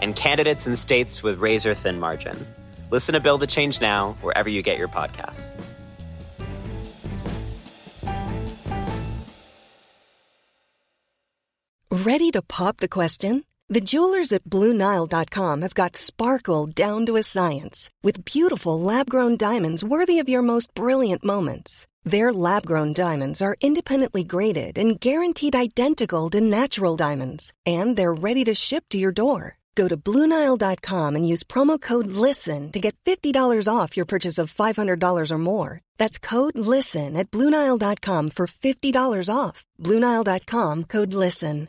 and candidates in states with razor thin margins. Listen to Build the Change Now wherever you get your podcasts. Ready to pop the question? The jewelers at BlueNile.com have got sparkle down to a science with beautiful lab grown diamonds worthy of your most brilliant moments. Their lab grown diamonds are independently graded and guaranteed identical to natural diamonds, and they're ready to ship to your door. Go to Bluenile.com and use promo code LISTEN to get $50 off your purchase of $500 or more. That's code LISTEN at Bluenile.com for $50 off. Bluenile.com code LISTEN.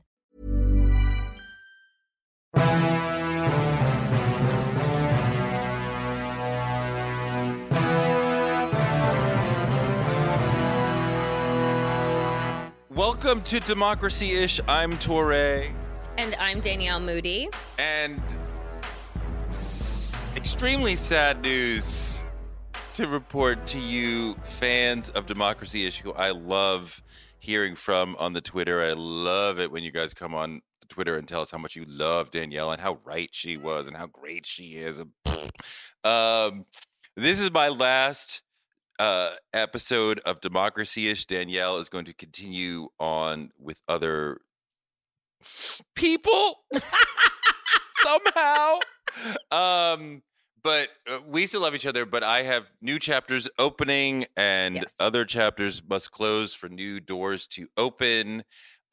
Welcome to Democracyish. I'm Touré. And I'm Danielle Moodie. And extremely sad news to report to you, fans of Democracy who I love hearing from on the Twitter. I love it when you guys come on Twitter and tell us how much you love Danielle and how right she was and how great she is. Um, this is my last uh, episode of Democracyish. Danielle is going to continue on with other people somehow. Um, but uh, we still love each other. But I have new chapters opening, and Yes. other chapters must close for new doors to open.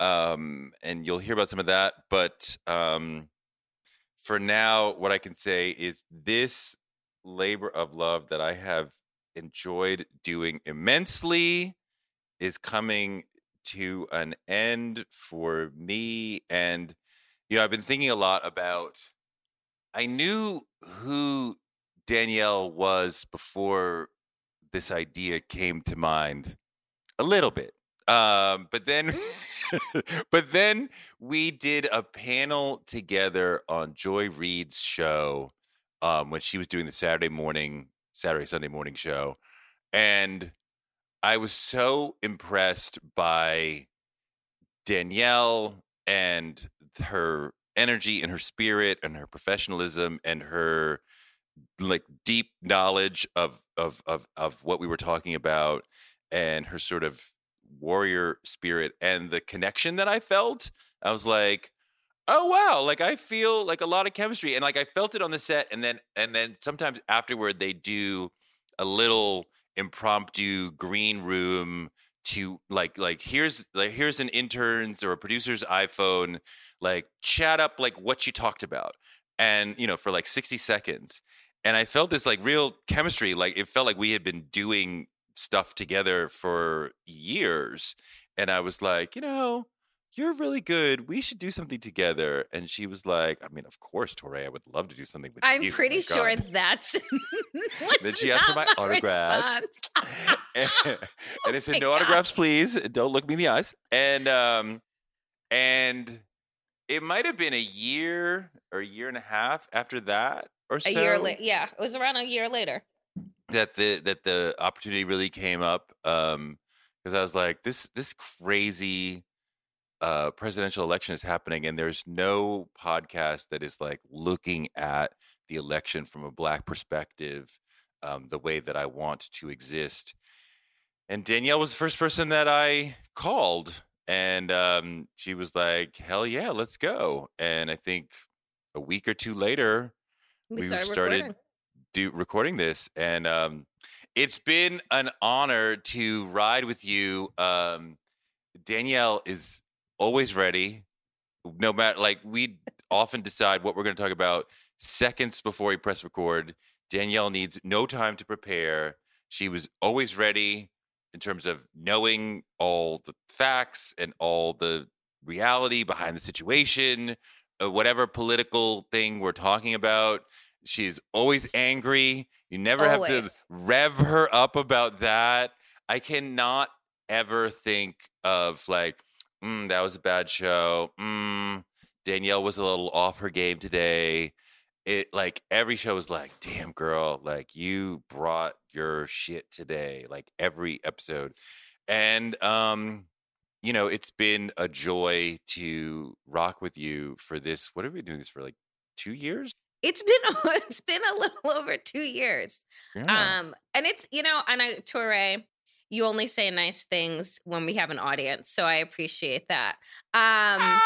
Um, and you'll hear about some of that. But um, for now, what I can say is this labor of love that I have enjoyed doing immensely is coming to an end for me and you know i've been thinking a lot about i knew who danielle was before this idea came to mind a little bit um but then but then we did a panel together on joy reid's show um when she was doing the saturday morning saturday sunday morning show and I was so impressed by Danielle and her energy and her spirit and her professionalism and her like deep knowledge of of of of what we were talking about and her sort of warrior spirit and the connection that I felt. I was like, oh wow, like I feel like a lot of chemistry and like I felt it on the set and then and then sometimes afterward they do a little impromptu green room to like like here's like here's an intern's or a producer's iphone like chat up like what you talked about and you know for like 60 seconds and i felt this like real chemistry like it felt like we had been doing stuff together for years and i was like you know you're really good. We should do something together. And she was like, I mean, of course, Touré, I would love to do something with you. I'm pretty My sure God." that's. Then she asked for my autograph. and, and I said, "No God. autographs, please. Don't look me in the eyes." And um, and it might have been a year or a year and a half after that, or so A year later. Yeah, it was around a year later. that the that the opportunity really came up. Um, because I was like, this this crazy uh presidential election is happening, and there's no podcast that is like looking at the election from a black perspective, um, the way that I want to exist. And Danielle was the first person that I called, and um, she was like, "Hell yeah, let's go!" And I think a week or two later, We, We started, started- recording. do recording this and um it's been an honor to ride with you um danielle is always ready no matter like we often decide what we're going to talk about seconds before we press record danielle needs no time to prepare she was always ready in terms of knowing all the facts and all the reality behind the situation uh, whatever political thing we're talking about She's always angry. You never have to rev her up about that. I cannot ever think of like, mm, that was a bad show. Mm, Danielle was a little off her game today. It like every show was like, damn girl, like you brought your shit today, like every episode. And um, you know, it's been a joy to rock with you for this. What have we been doing this for like two years? It's been it's been a little over two years. Yeah. Um, and it's you know, and I Touré, you only say nice things when we have an audience, so I appreciate that. Um,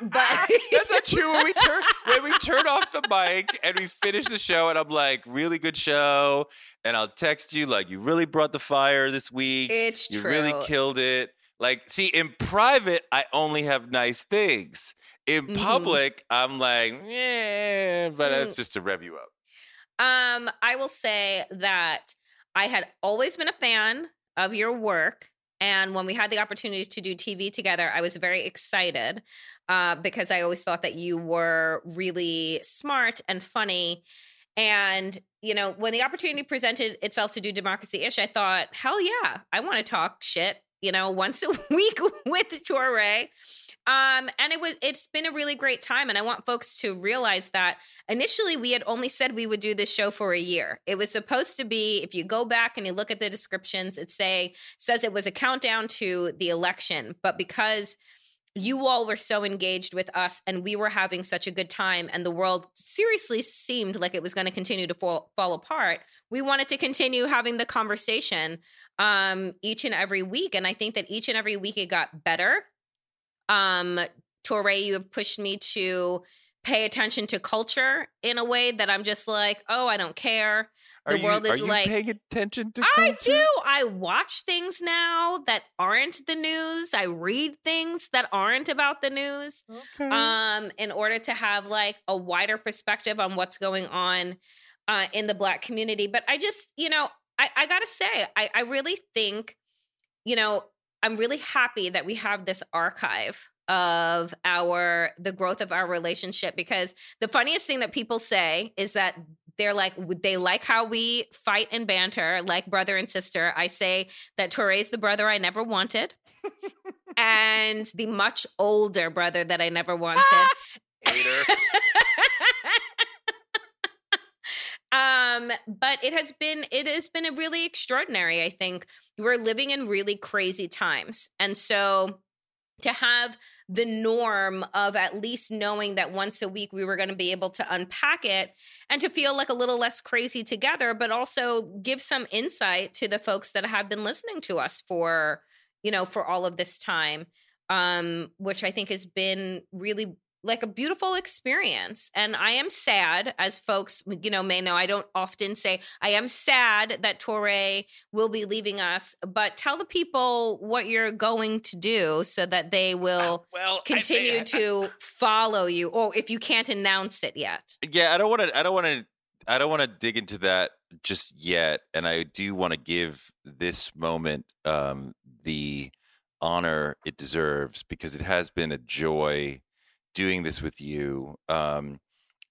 but- that's not true. When we turn when we turn off the mic and we finish the show, and I'm like, really good show, and I'll text you like, you really brought the fire this week. it's you true. really killed it. Like, see, in private, I only have nice things. In Mhm. public, I'm like, yeah, but Mm. it's just to rev you up. Um, I will say that I had always been a fan of your work. And when we had the opportunity to do TV together, I was very excited uh, because I always thought that you were really smart and funny. And, you know, when the opportunity presented itself to do Democracyish, I thought, hell yeah, I want to talk shit, you know, once a week with Touré. Um, and it was it's been a really great time. And I want folks to realize that initially we had only said we would do this show for a year. It was supposed to be, if you go back and you look at the descriptions, it say says it was a countdown to the election. But because you all were so engaged with us and we were having such a good time and the world seriously seemed like it was going to continue to fall, fall apart we wanted to continue having the conversation um, each and every week and i think that each and every week it got better um, Touré, you have pushed me to pay attention to culture in a way that i'm just like oh i don't care The Are world you, is are you like- paying attention to I culture? do. I watch things now that aren't the news. I read things that aren't about the news. Okay. Um, in order to have like a wider perspective on what's going on uh, in the black community. But I just, you know, I, I gotta say, I, I really think, you know, I'm really happy that we have this archive of our the growth of our relationship because the funniest thing that people say is that they're like they like how we fight and banter like brother and sister. I say that Touré's the brother i never wanted and the much older brother that i never wanted. Um but it has been it has been a really extraordinary i think we're living in really crazy times. And so to have the norm of at least knowing that once a week we were going to be able to unpack it and to feel like a little less crazy together but also give some insight to the folks that have been listening to us for you know for all of this time um which i think has been really like a beautiful experience. And i am sad as folks you know may know i don't often say i am sad that touré will be leaving us but tell the people what you're going to do so that they will well, I- continue I- to follow you or if you can't announce it yet. Yeah i don't want to i don't want to i don't want to dig into that just yet and i do want to give this moment um the honor it deserves because it has been a joy doing this with you um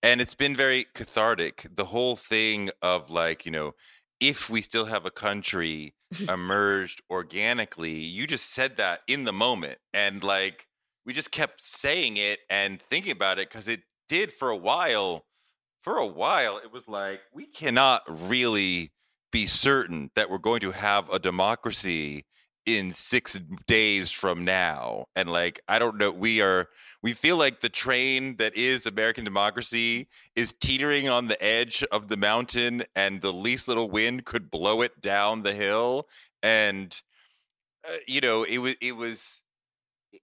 and it's been very cathartic. The whole thing of like you know if we still have a country emerged organically you just said that in the moment and like we just kept saying it and thinking about it because it did for a while for a while it was like we cannot really be certain that we're going to have a democracy in six days from now and like i don't know we are we feel like the train that is american democracy is teetering on the edge of the mountain and the least little wind could blow it down the hill and uh, you know it was it was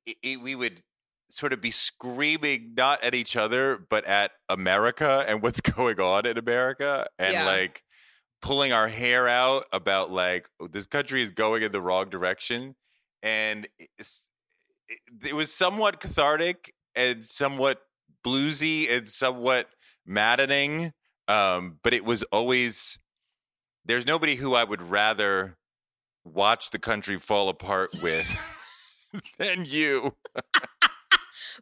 it, it, we would sort of be screaming not at each other but at america and what's going on in america and Yeah. like pulling our hair out about like "Oh, this country is going in the wrong direction and it, it was somewhat cathartic and somewhat bluesy and somewhat maddening um but it was always there's nobody who i would rather watch the country fall apart with than you.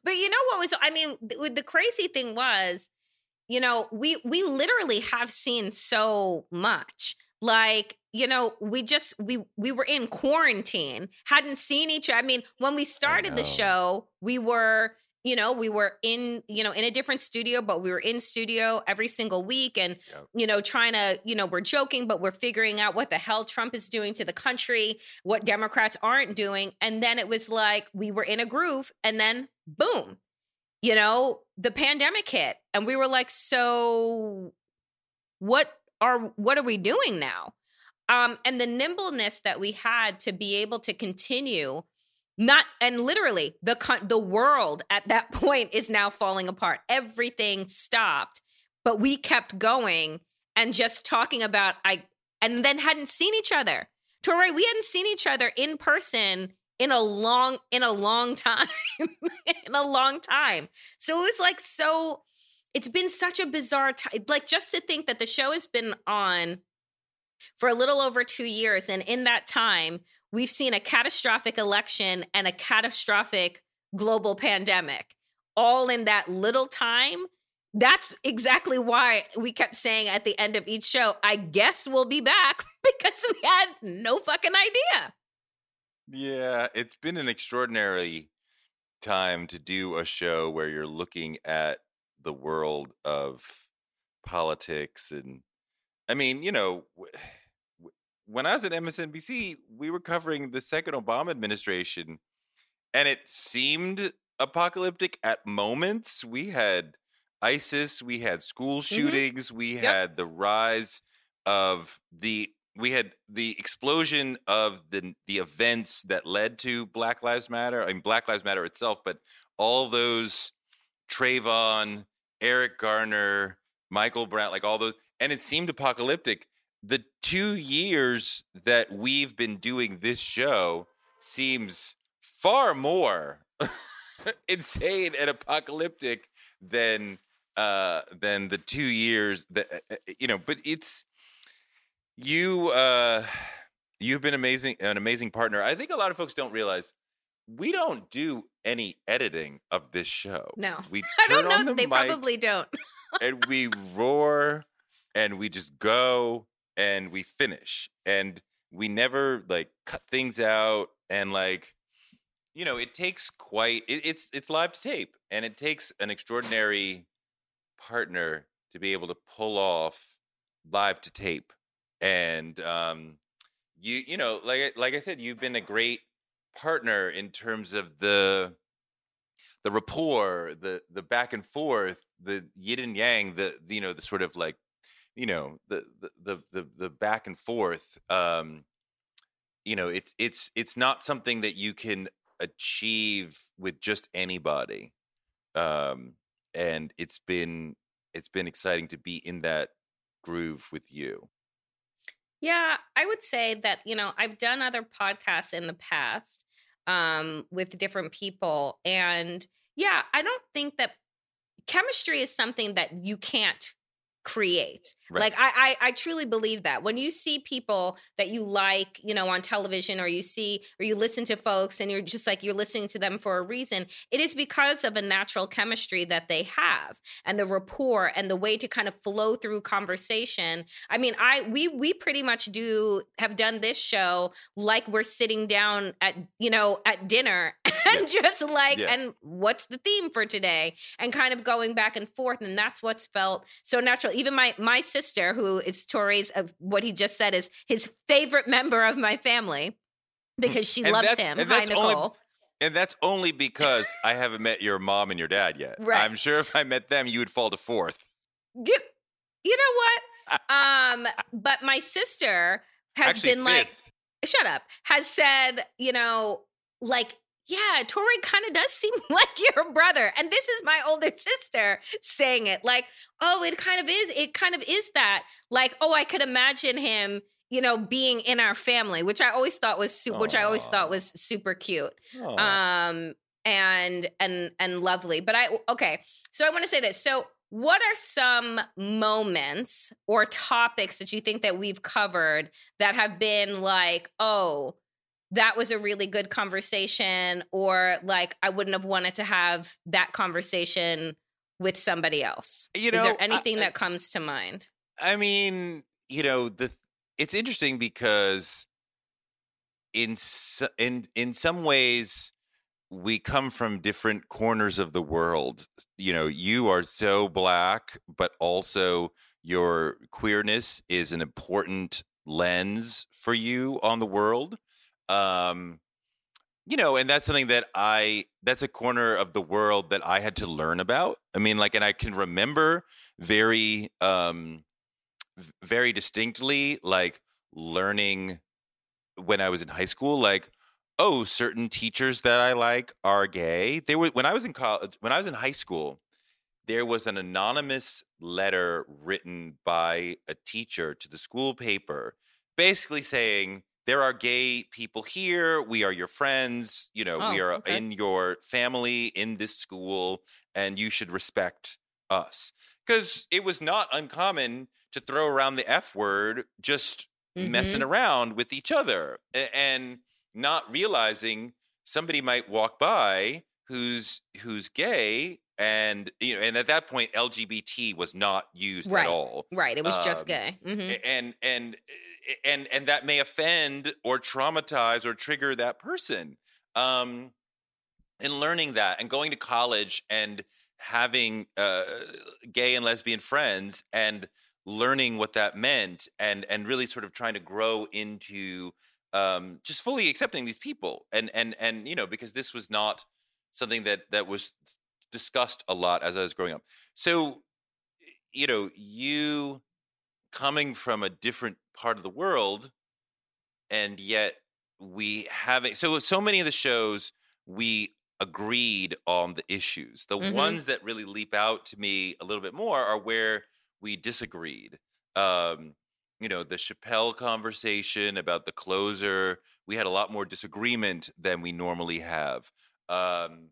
But you know what was i mean the crazy thing was you know, we we literally have seen so much. Like, you know, we just we we were in quarantine, hadn't seen each other. I mean, when we started the show, we were you know we were in you know in a different studio but we were in studio every single week and yep. you know trying to you know we're joking but we're figuring out what the hell trump is doing to the country what democrats aren't doing and then it was like we were in a groove and then boom you know the pandemic hit and we were like so what are what are we doing now? Um and the nimbleness that we had to be able to continue not and literally the the world at that point is now falling apart. Everything stopped but we kept going and just talking about i and then hadn't seen each other. Touré, we hadn't seen each other in person in a long in a long time in a long time so it was like so it's been such a bizarre time like just to think that the show has been on for a little over two years and in that time we've seen a catastrophic election and a catastrophic global pandemic all in that little time. That's exactly why we kept saying at the end of each show, I guess we'll be back because we had no fucking idea. Yeah, it's been an extraordinary time to do a show where you're looking at the world of politics and I mean, you know, when I was at MSNBC, we were covering the second Obama administration, and it seemed apocalyptic at moments. We had ISIS, we had school mm-hmm. shootings, mm-hmm. we yep. had the rise of the we had the explosion of the the events that led to Black Lives Matter. I mean Black Lives Matter itself, but all those Trayvon, Eric Garner, Michael Brown, like all those, and it seemed apocalyptic the two years that we've been doing this show seems far more insane and apocalyptic than uh than the two years that uh, uh, you know but it's you uh you've been amazing an amazing partner. I think a lot of folks don't realize we don't do any editing of this show. No. We i don't know the they probably don't. and we roar and we just go and we finish and we never like cut things out and like you know it takes quite it, it's it's live to tape and it takes an extraordinary partner to be able to pull off live to tape and um you you know like like i said you've been a great partner in terms of the the rapport the the back and forth the yin and yang the you know the sort of like you know the the the the, back and forth um you know it's it's it's not something that you can achieve with just anybody um and it's been it's been exciting to be in that groove with you yeah i would say that you know i've done other podcasts in the past um with different people and yeah i don't think that chemistry is something that you can't create. Right. Like I, I I truly believe that. When you see people that you like, you know, on television or you see or you listen to folks and you're just like you're listening to them for a reason, it is because of a natural chemistry that they have and the rapport and the way to kind of flow through conversation. I mean, I we we pretty much do have done this show like we're sitting down at, you know, at dinner and just like yeah. and what's the theme for today and kind of going back and forth and that's what's felt so natural even my my sister, who is Touré's, uh, what he just said is his favorite member of my family because she and loves him. Hi, Nicole. Only, and that's only because I haven't met your mom and your dad yet. Right. I'm sure if I met them, you would fall to fourth. You, you know what? um, but my sister has Actually, been fifth. like, shut up, has said, you know, like yeah, Touré kind of does seem like your brother. And this is my older sister saying it. Like, oh, it kind of is. It kind of is that. Like, oh, I could imagine him, you know, being in our family, which I always thought was super, which I always thought was super cute. Aww. Um and and and lovely. But I okay. So I want to say this. So what are some moments or topics that you think that we've covered that have been like, oh, that was a really good conversation or like I wouldn't have wanted to have that conversation with somebody else? You know, Is there anything I- that comes to mind? I mean, you know, the it's interesting because in in in some ways we come from different corners of the world. You know, you are so black, but also your queerness is an important lens for you on the world. Um you know, and that's something that I that's a corner of the world that I had to learn about. I mean, like and I can remember very um very distinctly like learning when I was in high school like oh certain teachers that I like are gay they were when I was in college when I was in high school there was an anonymous letter written by a teacher to the school paper basically saying there are gay people here we are your friends you know we Oh, are okay. in your family in this school and you should respect us because it was not uncommon to throw around the F word just messing Mhm. around with each other and not realizing somebody might walk by who's who's gay and you know and at that point LGBT was not used Right. at all Right. It was just Um, gay. hmm and and and and that may offend or traumatize or trigger that person um and learning that and going to college and having uh gay and lesbian friends and learning what that meant and and really sort of trying to grow into um just fully accepting these people and and and you know because this was not something that that was discussed a lot as I was growing up. So you know you coming from a different part of the world and yet we having so so many of the shows we agreed on the issues. The Mhm. ones that really leap out to me a little bit more are where we disagreed. Um you know the chappelle conversation about the closer we had a lot more disagreement than we normally have. Um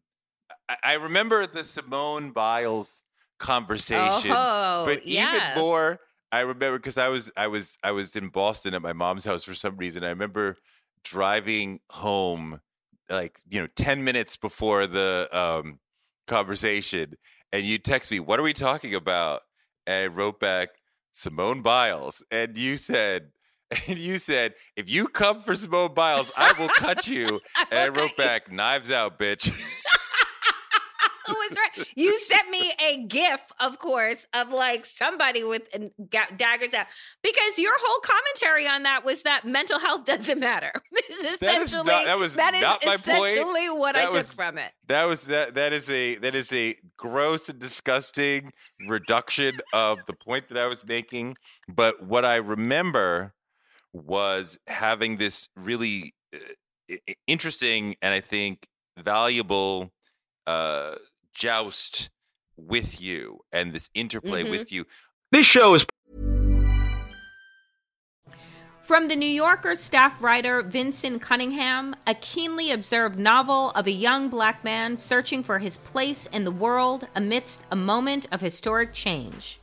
i, remember the simone biles conversation Oh, but yes. even more i remember because i was i was i was in boston at my mom's house for some reason. I remember driving home like you know 10 minutes before the um conversation and you text me what are we talking about? And i wrote back simone biles. And you said and you said if you come for simone biles i will cut you. And i wrote back knives out bitch Who was right? You sent me a gif, of course, of like somebody with daggers out because your whole commentary on that was that mental health doesn't matter. It's That is essentially not- that was that is not my point. essentially what I That took from it. That was that. That is a that is a gross and disgusting reduction of the point that I was making. But what I remember was having this really uh, interesting and I think valuable uh, joust with you and this interplay Mhm. with you. This show is From the New Yorker staff writer Vinson Cunningham, a keenly observed novel of a young black man searching for his place in the world amidst a moment of historic change.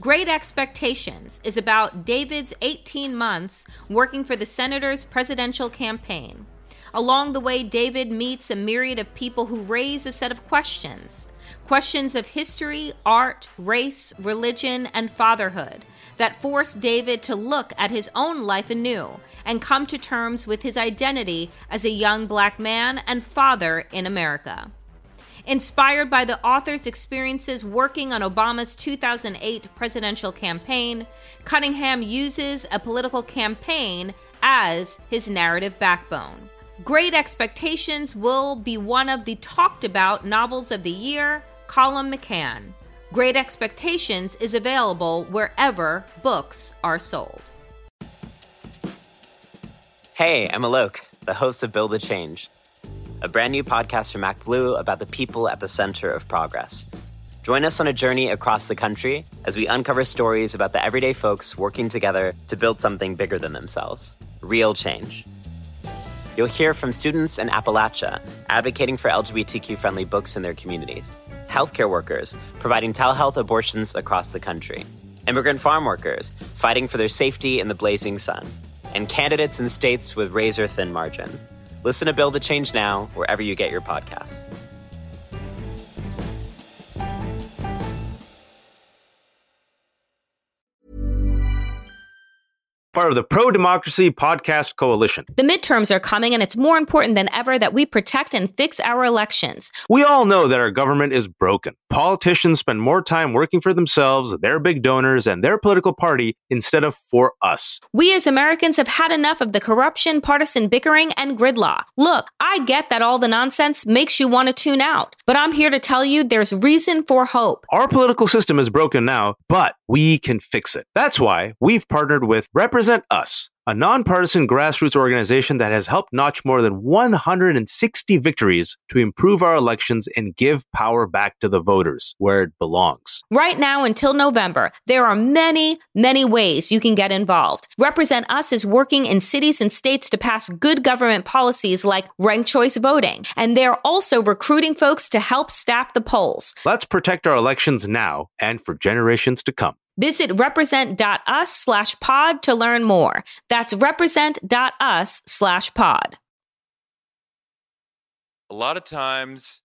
Great Expectations is about David's 18 months working for the senator's presidential campaign. Along the way, David meets a myriad of people who raise a set of questions questions of history, art, race, religion, and fatherhood that force David to look at his own life anew and come to terms with his identity as a young black man and father in America. Inspired by the author's experiences working on Obama's 2008 presidential campaign, Cunningham uses a political campaign as his narrative backbone. Great Expectations will be one of the talked about novels of the year, Colum McCann. Great Expectations is available wherever books are sold. Hey, I'm Alok, the host of Build the Change, a brand new podcast from MacBlue about the people at the center of progress. Join us on a journey across the country as we uncover stories about the everyday folks working together to build something bigger than themselves real change. You'll hear from students in Appalachia advocating for LGBTQ friendly books in their communities, healthcare workers providing telehealth abortions across the country, immigrant farm workers fighting for their safety in the blazing sun, and candidates in states with razor thin margins. Listen to Build the Change Now wherever you get your podcasts. Part of the Pro Democracy Podcast Coalition. The midterms are coming, and it's more important than ever that we protect and fix our elections. We all know that our government is broken. Politicians spend more time working for themselves, their big donors, and their political party instead of for us. We as Americans have had enough of the corruption, partisan bickering, and gridlock. Look, I get that all the nonsense makes you want to tune out, but I'm here to tell you there's reason for hope. Our political system is broken now, but we can fix it. That's why we've partnered with Represent Us, a nonpartisan grassroots organization that has helped notch more than 160 victories to improve our elections and give power back to the voters where it belongs. Right now until November, there are many, many ways you can get involved. Represent Us is working in cities and states to pass good government policies like ranked choice voting, and they're also recruiting folks to help staff the polls. Let's protect our elections now and for generations to come. Visit represent.us slash pod to learn more. That's represent.us slash pod. A lot of times,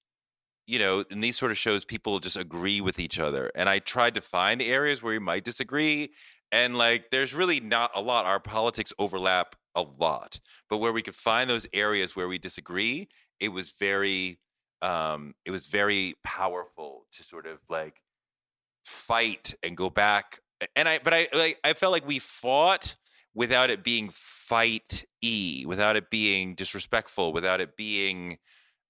you know, in these sort of shows, people just agree with each other. And I tried to find areas where you might disagree. And like, there's really not a lot. Our politics overlap a lot. But where we could find those areas where we disagree, it was very, um, it was very powerful to sort of like fight and go back and i but i like i felt like we fought without it being fight e without it being disrespectful without it being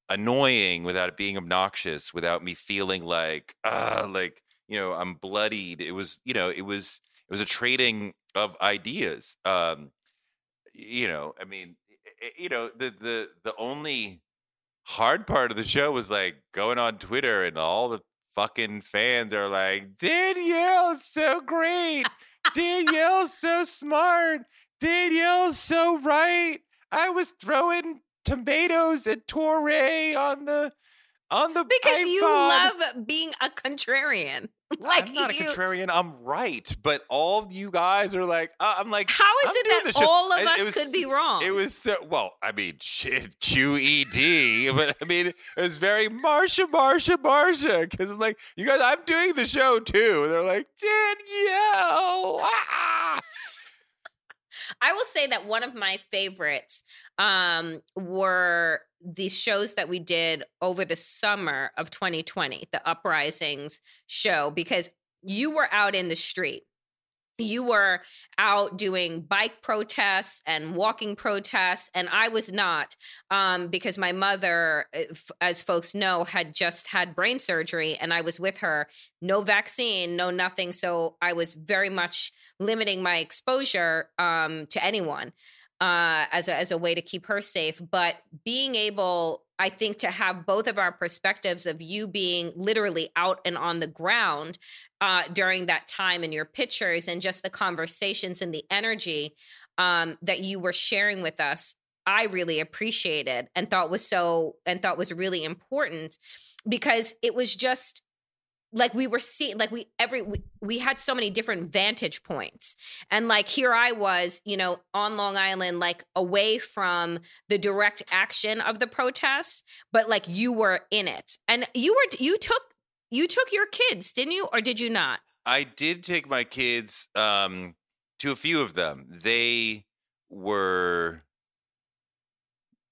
annoying without it being obnoxious without me feeling like uh like you know i'm bloodied. It was you know it was it was a trading of ideas um you know i mean you know the the the only hard part of the show was like going on twitter and all the fucking fans are like, Danielle's so great. Danielle's so smart. Danielle's so right. I was throwing tomatoes at Touré on the on the because iPod. you love being a contrarian. Like I'm not you, a contrarian. I'm right, but all of you guys are like, uh, I'm like, How is it that show. all of It- us it was- could be wrong? It was so well. I mean, shit, QED, but I mean, it was very Marsha, Marsha, Marsha. Because I'm like, you guys, I'm doing the show too. And they're like, Danielle. Ah! I will say that one of my favorites um, were the shows that we did over the summer of 2020, the Uprisings show, because you were out in the street. You were out doing bike protests and walking protests, and I was not um, because my mother, uh, as folks know, had just had brain surgery, and I was with her. No vaccine, no nothing. So I was very much limiting my exposure um, to anyone uh, as a, as a way to keep her safe. But being able, I think, to have both of our perspectives of you being literally out and on the ground uh, during that time in your pictures and just the conversations and the energy um, that you were sharing with us. I really appreciated and thought was so and thought was really important because it was just like we were seeing like we every we, we had so many different vantage points and like here i was you know on long island like away from the direct action of the protests but like you were in it and you were you took you took your kids didn't you or did you not I did take my kids um, to a few of them. They were.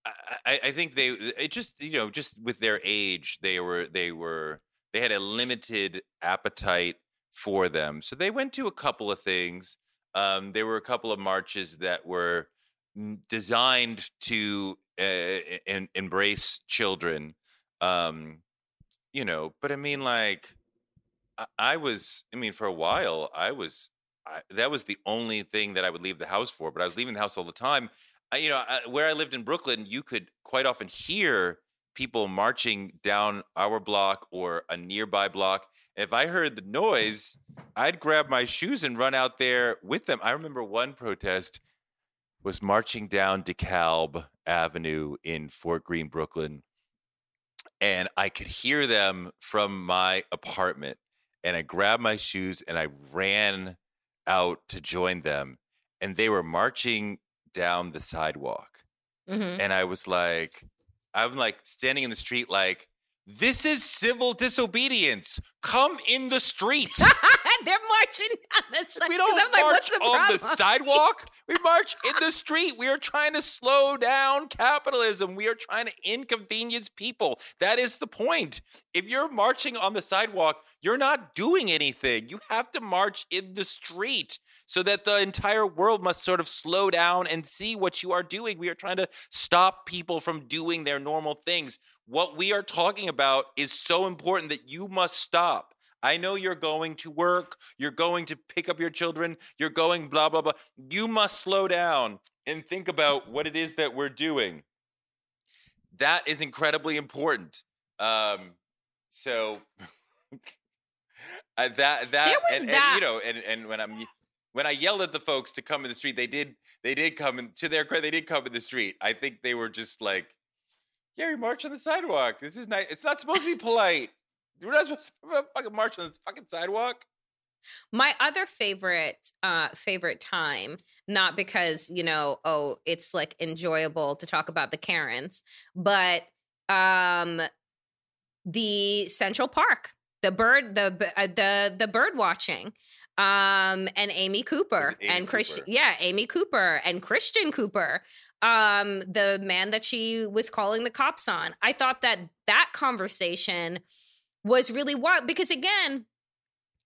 I, I I think they it just you know just with their age they were they were they had a limited appetite for them so they went to a couple of things um, there were a couple of marches that were designed to uh, en- embrace children um, you know but i mean like I, I was i mean for a while i was I, that was the only thing that i would leave the house for but i was leaving the house all the time. I, you know I, where i lived in brooklyn you could quite often hear people marching down our block or a nearby block if i heard the noise i'd grab my shoes and run out there with them i remember one protest was marching down DeKalb Avenue in Fort Greene, Brooklyn, and I could hear them from my apartment. And I grabbed my shoes and I ran out to join them, and they were marching down the sidewalk. mm-hmm. And I was like, I'm like standing in the street, like, this is civil disobedience. Come in the street. They're marching on the side. We don't like, march what's the on the sidewalk. We march in the street. We are trying to slow down capitalism. We are trying to inconvenience people. That is the point. If you're marching on the sidewalk, you're not doing anything. You have to march in the street so that the entire world must sort of slow down and see what you are doing. We are trying to stop people from doing their normal things. What we are talking about is so important that you must stop. I know you're going to work, you're going to pick up your children, you're going blah, blah, blah. You must slow down and think about what it is that we're doing. That is incredibly important. Um, so uh, that that and, that- and you know, and, and when I'm when I yelled at the folks to come in the street, they did they did come in to their credit, they did come in the street. I think they were just like, Yeah, march on the sidewalk. This is nice. It's not supposed to be polite. We're not supposed to fucking march on this fucking sidewalk. My other favorite uh favorite time, not because, you know, oh, it's like enjoyable to talk about the Karens, but um the Central Park, the bird the uh, the the bird watching. Um and Amy Cooper Amy and Christian yeah, Amy Cooper and Christian Cooper. Um the man that she was calling the cops on. I thought that that conversation was really wild because again,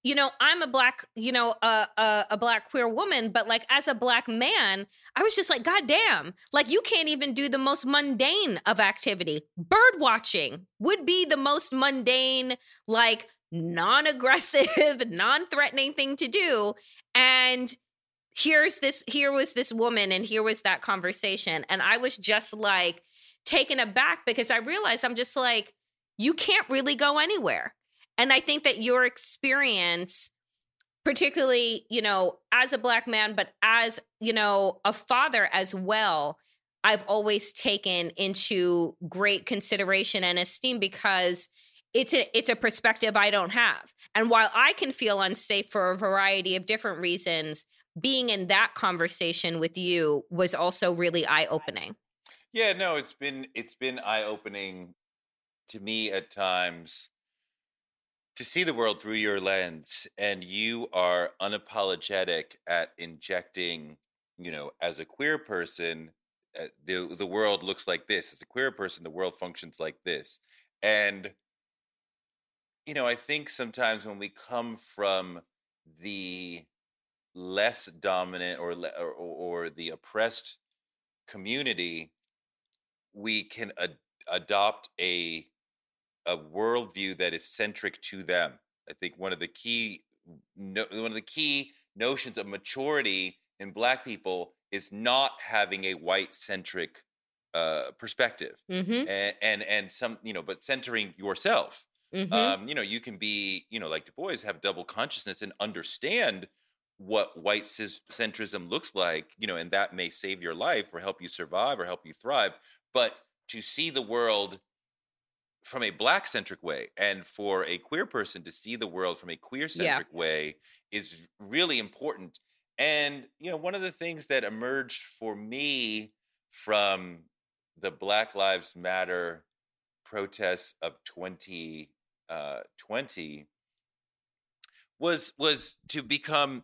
you know i'm a black you know a, a a black queer woman but like as a black man i was just like god damn like you can't even do the most mundane of activity. Bird watching would be the most mundane like non-aggressive non-threatening thing to do and here's this here was this woman and here was that conversation and i was just like taken aback because i realized i'm just like you can't really go anywhere and I think that your experience, particularly, you know, as a black man, but as, you know, a father as well, I've always taken into great consideration and esteem because it's a it's a perspective I don't have. And while I can feel unsafe for a variety of different reasons, being in that conversation with you was also really eye-opening. Yeah, no, it's been it's been eye opening to me at times to see the world through your lens, and you are unapologetic at injecting, you know, as a queer person, uh, the the world looks like this. As a queer person, the world functions like this, and you know, I think sometimes when we come from the less dominant or or, or the oppressed community, we can ad- adopt a a worldview that is centric to them. I think one of the key no, one of the key notions of maturity in Black people is not having a white centric uh, perspective, Mm-hmm. and, and and some you know, but centering yourself. Mm-hmm. Um, you know, you can be you know like Du Bois have double consciousness and understand what white centrism looks like. You know, and that may save your life or help you survive or help you thrive. But to see the world from a black centric way and for a queer person to see the world from a queer centric way is really important and you know one of the things that emerged for me from the black lives matter protests of 2020 uh, was was to become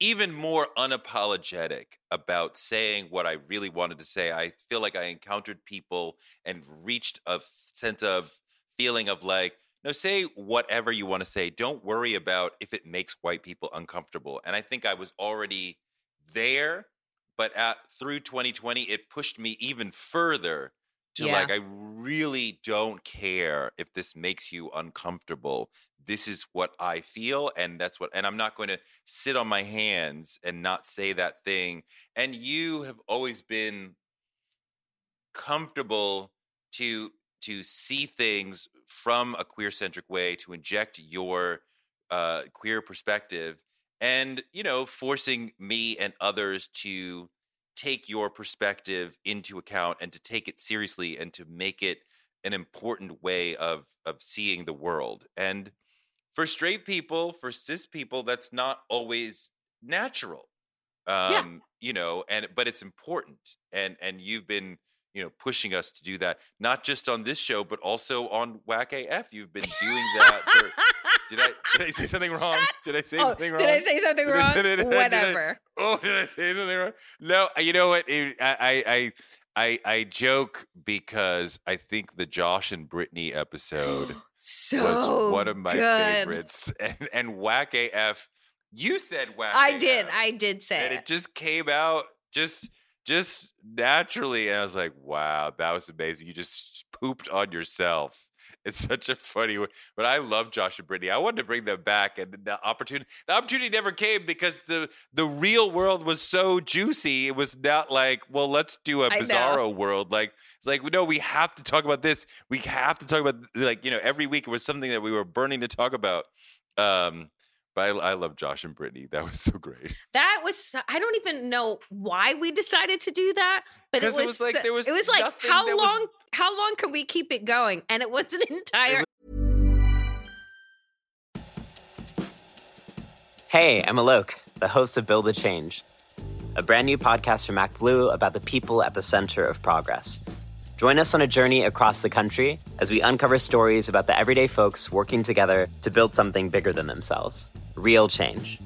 even more unapologetic about saying what I really wanted to say. I feel like I encountered people and reached a sense of feeling of like, no, say whatever you want to say. Don't worry about if it makes white people uncomfortable. And I think I was already there, but at, through 2020, it pushed me even further to Yeah. like, I really don't care if this makes you uncomfortable this is what I feel, and that's what, and I'm not going to sit on my hands and not say that thing. And you have always been comfortable to to see things from a queer centric way, to inject your uh, queer perspective, and you know, forcing me and others to take your perspective into account and to take it seriously and to make it an important way of of seeing the world and for straight people, for cis people, that's not always natural. Um, Yeah. you know, and but it's important. And and you've been, you know, pushing us to do that, not just on this show, but also on Woke AF. You've been doing that for Did I did I say something wrong? Did I say Oh, something wrong? did I say something wrong? did I- did I- Whatever. Oh, did I say something wrong? No, uh, you know what? It- I, I, I, I, I joke because I think the Josh and Brittany episode so was one of my good. favorites, and, and Whack AF. You said Whack. I did. I did say and it. it just came out just just naturally, and I was like, "Wow, that was amazing! You just pooped on yourself." It's such a funny way, but I love Josh and Brittany. I wanted to bring them back, and the opportunity the opportunity never came because the the real world was so juicy. It was not like, well, let's do a bizarro world. Like it's like, no, we have to talk about this. We have to talk about like you know every week it was something that we were burning to talk about. Um, but I, I love Josh and Brittany. That was so great. That was so- I don't even know why we decided to do that, but it 'Cause was, it was like there was it was like how that was- long how long can we keep it going? And it was an entire Hey, I'm Alok, the host of Build the Change, a brand new podcast from ActBlue about the people at the center of progress. Join us on a journey across the country as we uncover stories about the everyday folks working together to build something bigger than themselves real change.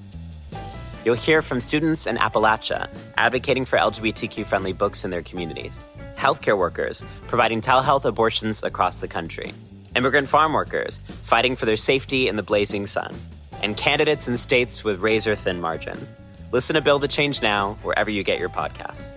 You'll hear from students in Appalachia advocating for LGBTQ friendly books in their communities, healthcare workers providing telehealth abortions across the country, immigrant farm workers fighting for their safety in the blazing sun, and candidates in states with razor thin margins. Listen to Build the Change now, wherever you get your podcasts.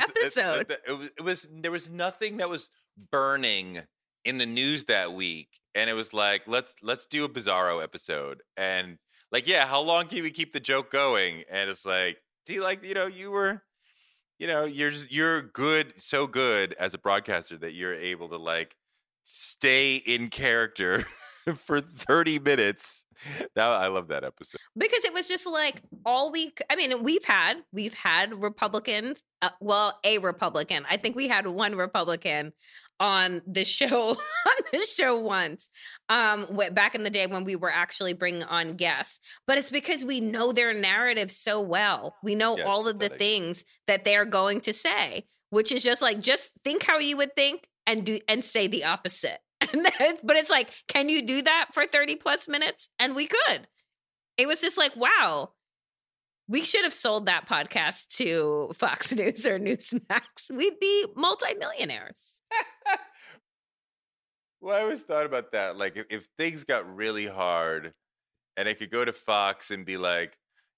Episode. It, was, it was there was nothing that was burning in the news that week, and it was like let's let's do a Bizarro episode, and like yeah, how long can we keep the joke going? And it's like, do you like you know you were, you know you're just, you're good so good as a broadcaster that you're able to like stay in character for 30 minutes. Now I love that episode. because it was just like all week. I mean, we've had we've had Republicans. Uh, well, a Republican. I think we had one Republican on the show on this show once um back in the day when we were actually bringing on guests but it's because we know their narrative so well we know Yeah, all of the things that they're going to say which is just like just think how you would think and do and say the opposite but it's like can you do that for 30 plus minutes and we could it was just like wow we should have sold that podcast to fox news or newsmax we'd be multimillionaires Well, I always thought about that. Like, if, if things got really hard, and I could go to Fox and be like,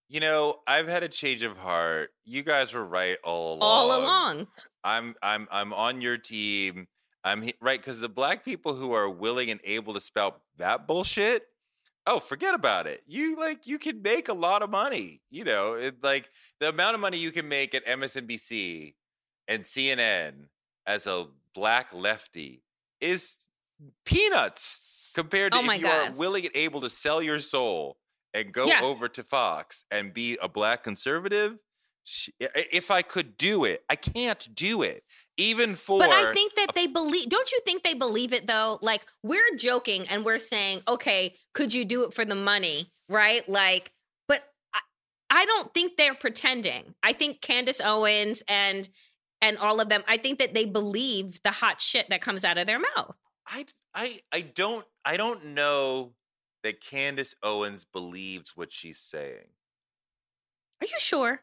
you know, I've had a change of heart. You guys were right all along. all along I'm I'm I'm on your team. I'm he- right because the black people who are willing and able to spout that bullshit. Oh, forget about it. You like you can make a lot of money. You know, it, like the amount of money you can make at MSNBC and CNN as a black lefty is peanuts compared to Oh if you are willing and able to sell your soul and go Yeah. over to Fox and be a black conservative. If I could do it, I can't do it. Even for But I think that they believe. Don't you think they believe it though? Like we're joking and we're saying, okay, could you do it for the money, right? Like, but I, I don't think they're pretending. I think Candace Owens and and all of them. I think that they believe the hot shit that comes out of their mouth. I I I don't I don't know that Candace Owens believes what she's saying. Are you sure?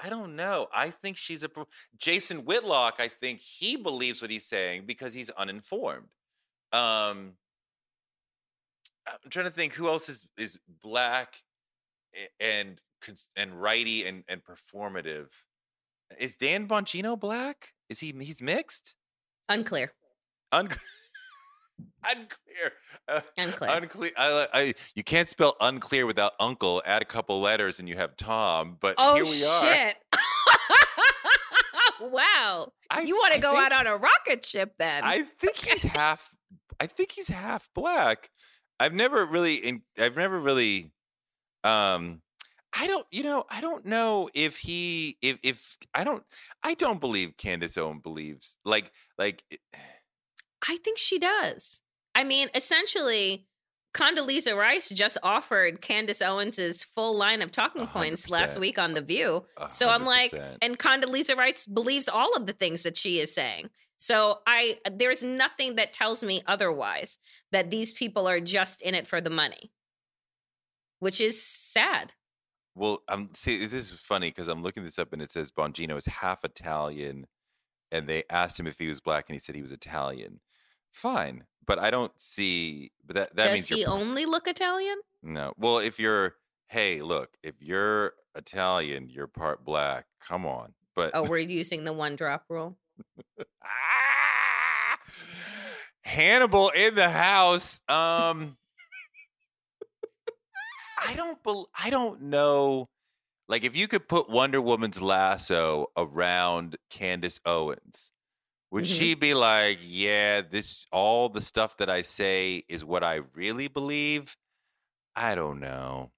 I don't know. I think she's a pro- Jason Whitlock. I think he believes what he's saying because he's uninformed. Um, I'm trying to think who else is is black and and righty and and performative. Is Dan Bongino black? Is he he's mixed? Unclear. Un- unclear. Uh, Unclear. unclear. I, I, you can't spell unclear without uncle. Add a couple letters and you have Tom. But oh here we are. shit! wow, I- you want to go think- out on a rocket ship then? I think he's half. I think he's half black. I've never really. In, I've never really. Um, I don't. You know. I don't know if he. If if I don't. I don't believe Candace Owen believes. Like like. it- I think she does. I mean, essentially, Condoleezza Rice just offered Candace Owens' full line of talking points last week on The View. a So I'm like, and Condoleezza Rice believes all of the things that she is saying. So I there's nothing that tells me otherwise that these people are just in it for the money. Which is sad. Well, I'm see. This is funny because I'm looking this up and it says Bongino is half Italian, and they asked him if he was black, and he said he was Italian. Fine, but I don't see. But that that Does means he you're only look Italian? no. Well, if you're, hey, look, if you're Italian, you're part black. Come on, but Oh, we're using the one drop rule. Ah! Hannibal in the house. Um I don't bel I don't know. Like if you could put Wonder Woman's lasso around Candace Owens, would Mhm. she be like, "Yeah, this all the stuff that I say is what I really believe"? I don't know.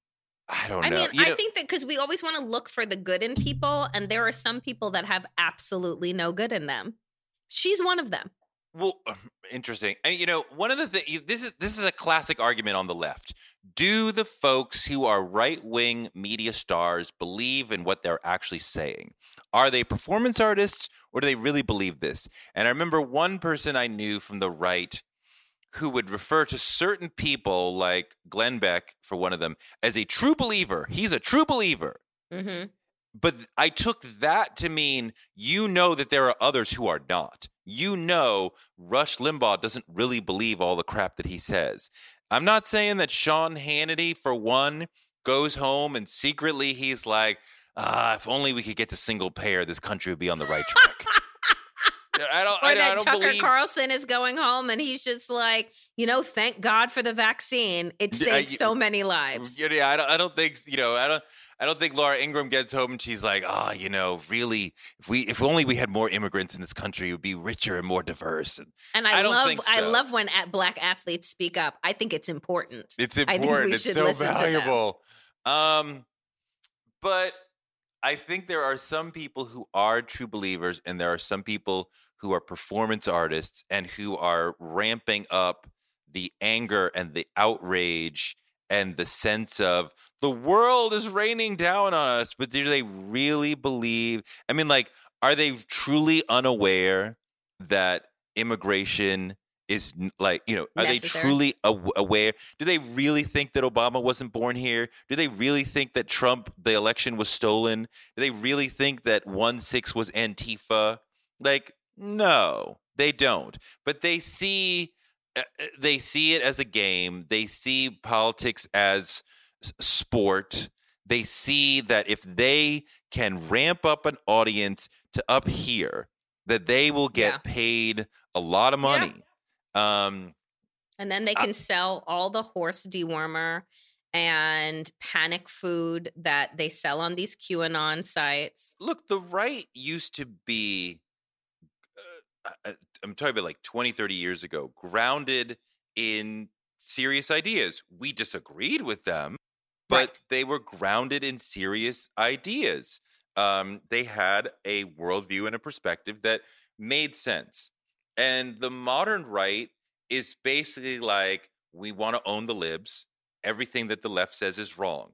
I don't know. I know. mean, You I know- think that because we always want to look for the good in people, and there are some people that have absolutely no good in them. She's one of them. Well, interesting. And you know, one of the things this is this is a classic argument on the left. Do the folks who are right wing media stars believe in what they're actually saying? Are they performance artists or do they really believe this? And I remember one person I knew from the right who would refer to certain people like Glenn Beck for one of them as a true believer. He's a true believer hmm but I took that to mean you know that there are others who are not. You know Rush Limbaugh doesn't really believe all the crap that he says. I'm not saying that Sean Hannity, for one, goes home and secretly he's like, ah, if only we could get to single payer, this country would be on the right track. I don't, Or I, I that don't Tucker believe. Carlson is going home and he's just like, you know, thank God for the vaccine. It saved you- so many lives. Yeah, I don't, I don't think you know. I don't. I don't think Laura Ingraham gets home and she's like, "Ah, you know, really, if we, if only we had more immigrants in this country, it would be richer and more diverse." And And I, I love think I love when at black athletes speak up. I think it's important. it's important. It's so listen to them. valuable. Um, but I think there are some people who are true believers, and there are some people who are performance artists and who are ramping up the anger and the outrage and the sense of the world is raining down on us. But do they really believe? I mean, like, are they truly unaware that immigration is like, you know, are they truly aw- aware? Do they really think that Obama wasn't born here? Do they really think that Trump, the election was stolen? Do they really think that 1 6 was Antifa? Like, no, they don't. But they see. uh, uh, They see it as a game. They see politics as sport. They see that if they can ramp up an audience to up here, that they will get Yeah. paid a lot of Yeah. Um, And then they I- can sell all the horse dewormer and panic food that they sell on these QAnon sites. look, the right used to be, uh, uh, I'm talking about like 20, 30 years ago, grounded in serious ideas. We disagreed with them, but Right. they were grounded in serious ideas. Um, they had a worldview and a perspective that made sense. And the modern right is basically like, we want to own the libs. Everything that the left says is wrong.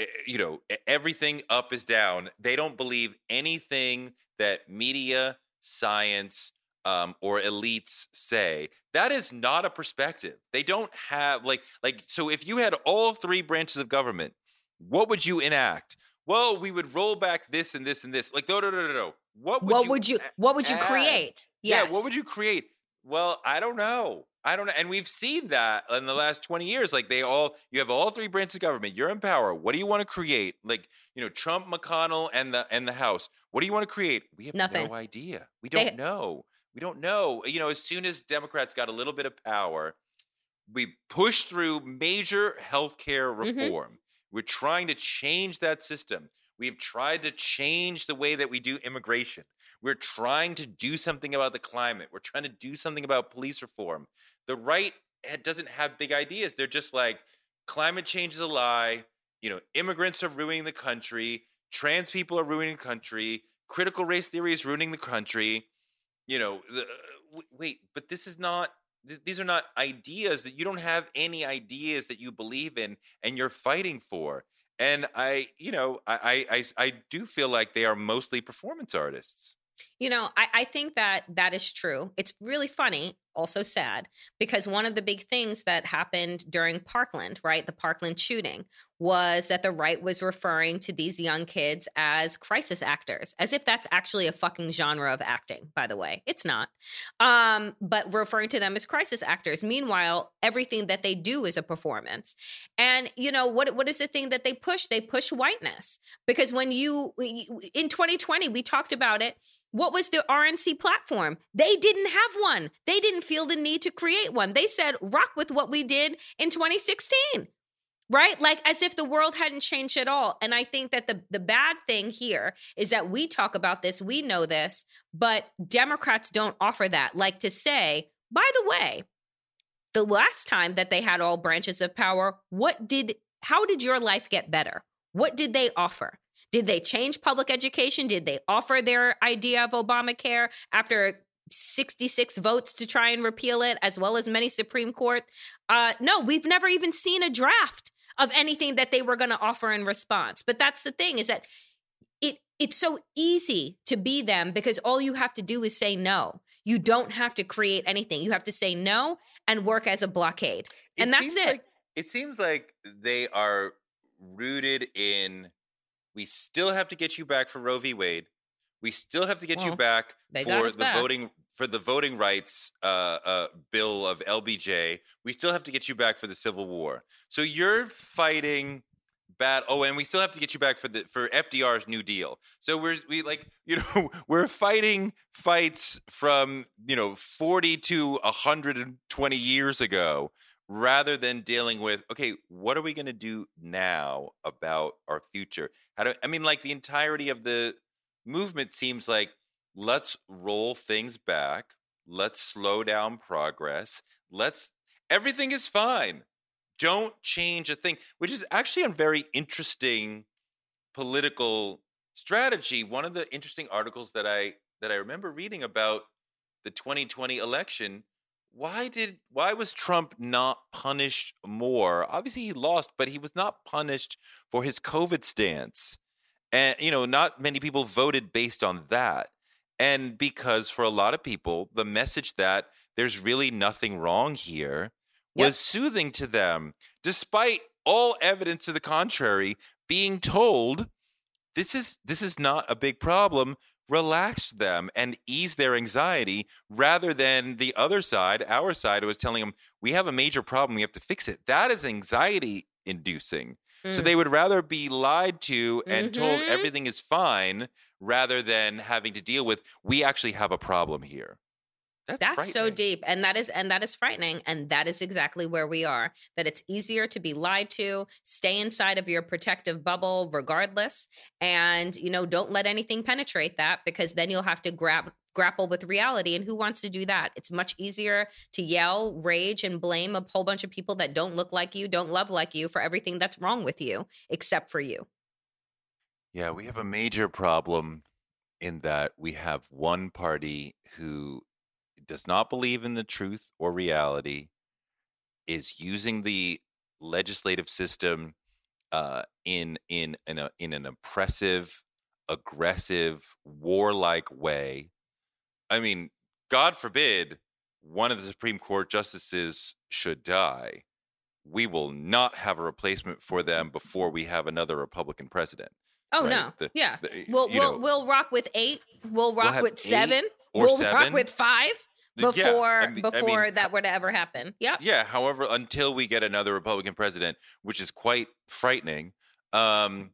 E- You know, everything up is down. They don't believe anything that media, science, um, or elites say. That is not a perspective. They don't have like like. So if you had all three branches of government, what would you enact? Well, we would roll back this and this and this. Like no, no, no, no, no. What would what you would you what would you add? create? Yes. Yeah, what would you create? Well, I don't know. I don't know. And we've seen that in the last 20 years. Like they all you have all three branches of government. You're in power. What do you want to create? Like, you know, Trump, McConnell, and the and the House. What do you want to create? We have Nothing. no idea. We don't know. We don't know. You know, as soon as Democrats got a little bit of power, we pushed through major health care mm-hmm. reform. We're trying to change that system. We've tried to change the way that we do immigration. We're trying to do something about the climate. We're trying to do something about police reform. The right doesn't have big ideas. They're just like climate change is a lie. You know, immigrants are ruining the country. Trans people are ruining the country. Critical race theory is ruining the country. You know, the, uh, wait, but this is not. These are not ideas that you don't have any ideas that you believe in and you're fighting for. And I, you know, I, I, I, do feel like they are mostly performance artists. You know, I, I think that that is true. It's really funny, also sad, because one of the big things that happened during Parkland, right, the Parkland shooting, was that the right was referring to these young kids as crisis actors, as if that's actually a fucking genre of acting, by the way. It's not. Um, but referring to them as crisis actors. Meanwhile, everything that they do is a performance. And, you know, what, what is the thing that they push? They push whiteness. Because when you, in 2020, we talked about it. What was the RNC platform? They didn't have one. They didn't feel the need to create one. They said, rock with what we did in 2016 right like as if the world hadn't changed at all and i think that the the bad thing here is that we talk about this we know this but democrats don't offer that like to say by the way the last time that they had all branches of power what did how did your life get better what did they offer did they change public education did they offer their idea of obamacare after 66 votes to try and repeal it as well as many supreme court uh no we've never even seen a draft of anything that they were going to offer in response. But that's the thing is that it it's so easy to be them because all you have to do is say no. You don't have to create anything. You have to say no and work as a blockade. and that's it. Like, it seems like they are rooted in we still have to get you back for Roe v. Wade. We still have to get you back for the back. voting for the voting rights uh, uh, bill of LBJ. We still have to get you back for the Civil War. So you're fighting bad. Oh, and we still have to get you back for the for FDR's New Deal. So we're we like you know we're fighting fights from you know 40 to 120 years ago rather than dealing with okay what are we going to do now about our future? How do i mean like the entirety of the movement seems like let's roll things back. Let's slow down progress. Let's everything is fine. Don't change a thing which is actually a very interesting political strategy. One of the interesting articles that i that i remember reading about the 2020 election why did why was trump not punished more? Obviously he lost but he was not punished for his covid stance. And you know not many people voted based on that. And because for a lot of people the message that there's really nothing wrong here Yep. was soothing to them despite all evidence to the contrary being told this is this is not a big problem relax them and ease their anxiety rather than the other side our side was telling them we have a major problem we have to fix it that is anxiety inducing so Mm. they would rather be lied to and told Mhm. everything is fine rather than having to deal with we actually have a problem here that's, That's so deep. And that is and that is frightening. And that is exactly where we are. That it's easier to be lied to, stay inside of your protective bubble regardless. And, you know, don't let anything penetrate that because then you'll have to grab grapple with reality. And who wants to do that? It's much easier to yell, rage, and blame a whole bunch of people that don't look like you, don't love like you for everything that's wrong with you, except for you. Yeah, we have a major problem in that we have one party who does not believe in the truth or reality, is using the legislative system uh, in in in, a, in an oppressive, aggressive, warlike way. I mean, God forbid one of the Supreme Court justices should die. We will not have a replacement for them before we have another Republican president. Oh Right. no. The- yeah. the- We'll we'll know, we'll rock with eight. We'll rock have with seven. or we'll rock with five Yeah, before I mean- I before mean, that were to ever happen. Yep. Yeah. However, until we get another Republican president, which is quite frightening, um,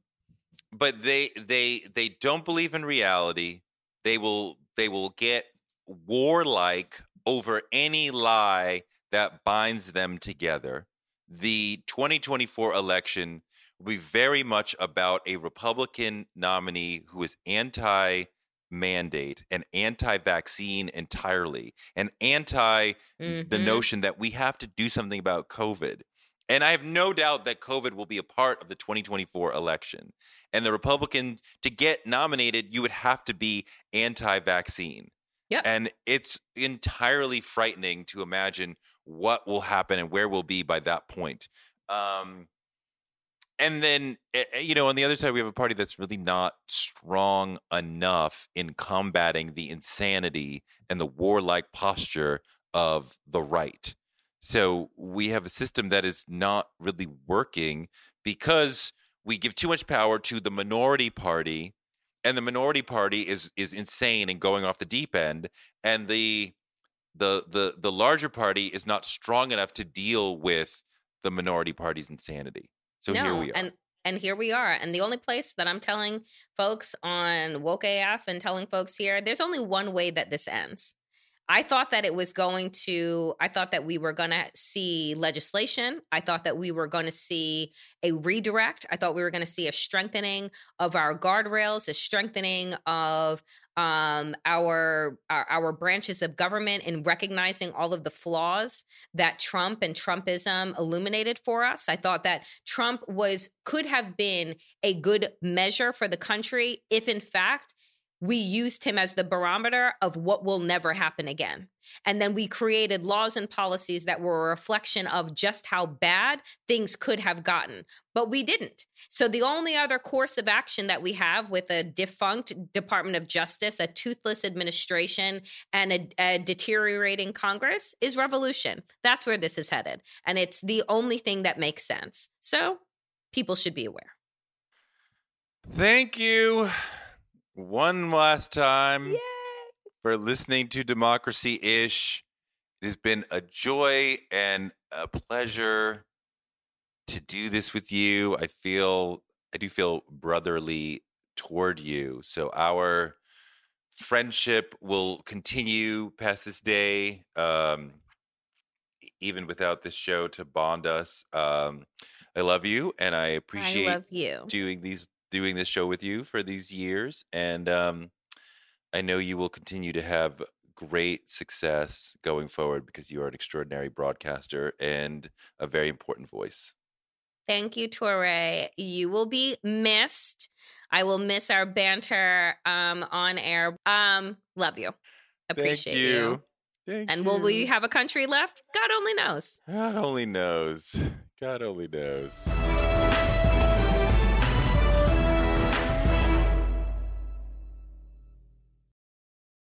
but they they they don't believe in reality. They will they will get warlike over any lie that binds them together. The 2024 election will be very much about a Republican nominee who is anti mandate and anti vaccine entirely and anti the Mhm. notion that we have to do something about COVID. And I have no doubt that COVID will be a part of the 2024 election. And the Republicans, to get nominated, you would have to be anti vaccine. Yep. And it's entirely frightening to imagine what will happen and where we'll be by that point. Um, and then, eh, eh, you know, on the other side, we have a party that's really not strong enough in combating the insanity and the warlike posture of the right. So we have a system that is not really working because we give too much power to the minority party and the minority party is is insane and going off the deep end and the the the the larger party is not strong enough to deal with the minority party's insanity. So here we are. And and here we are. And the only place that I'm telling folks on Woke AF and telling folks here, there's only one way that this ends. I thought that it was going to, I thought that we were going to see legislation. I thought that we were going to see a redirect. I thought we were going to see a strengthening of our guardrails, a strengthening of um, our, our our branches of government in recognizing all of the flaws that Trump and Trumpism illuminated for us. I thought that Trump was could have been a good measure for the country if in fact we used him as the barometer of what will never happen again. And then we created laws and policies that were a reflection of just how bad things could have gotten, but we didn't. So the only other course of action that we have with a defunct Department of Justice, a toothless administration, and a, a deteriorating Congress is revolution. That's where this is headed. And it's the only thing that makes sense. So people should be aware. Thank you one last time for listening to Democracyish. It has been a joy and a pleasure to do this with you. I feel, I do feel brotherly toward you. So our friendship will continue past this day, um, even without this show to bond us. Um, I love you, and I appreciate I you. doing these doing this show with you for these years and um i know you will continue to have great success going forward because you are an extraordinary broadcaster and a very important voice Thank you, Touré. You will be missed. I will miss our banter um, on air. Um, love you. Appreciate Thank you, Thank And will we have a country left? God only knows. god only knows god only knows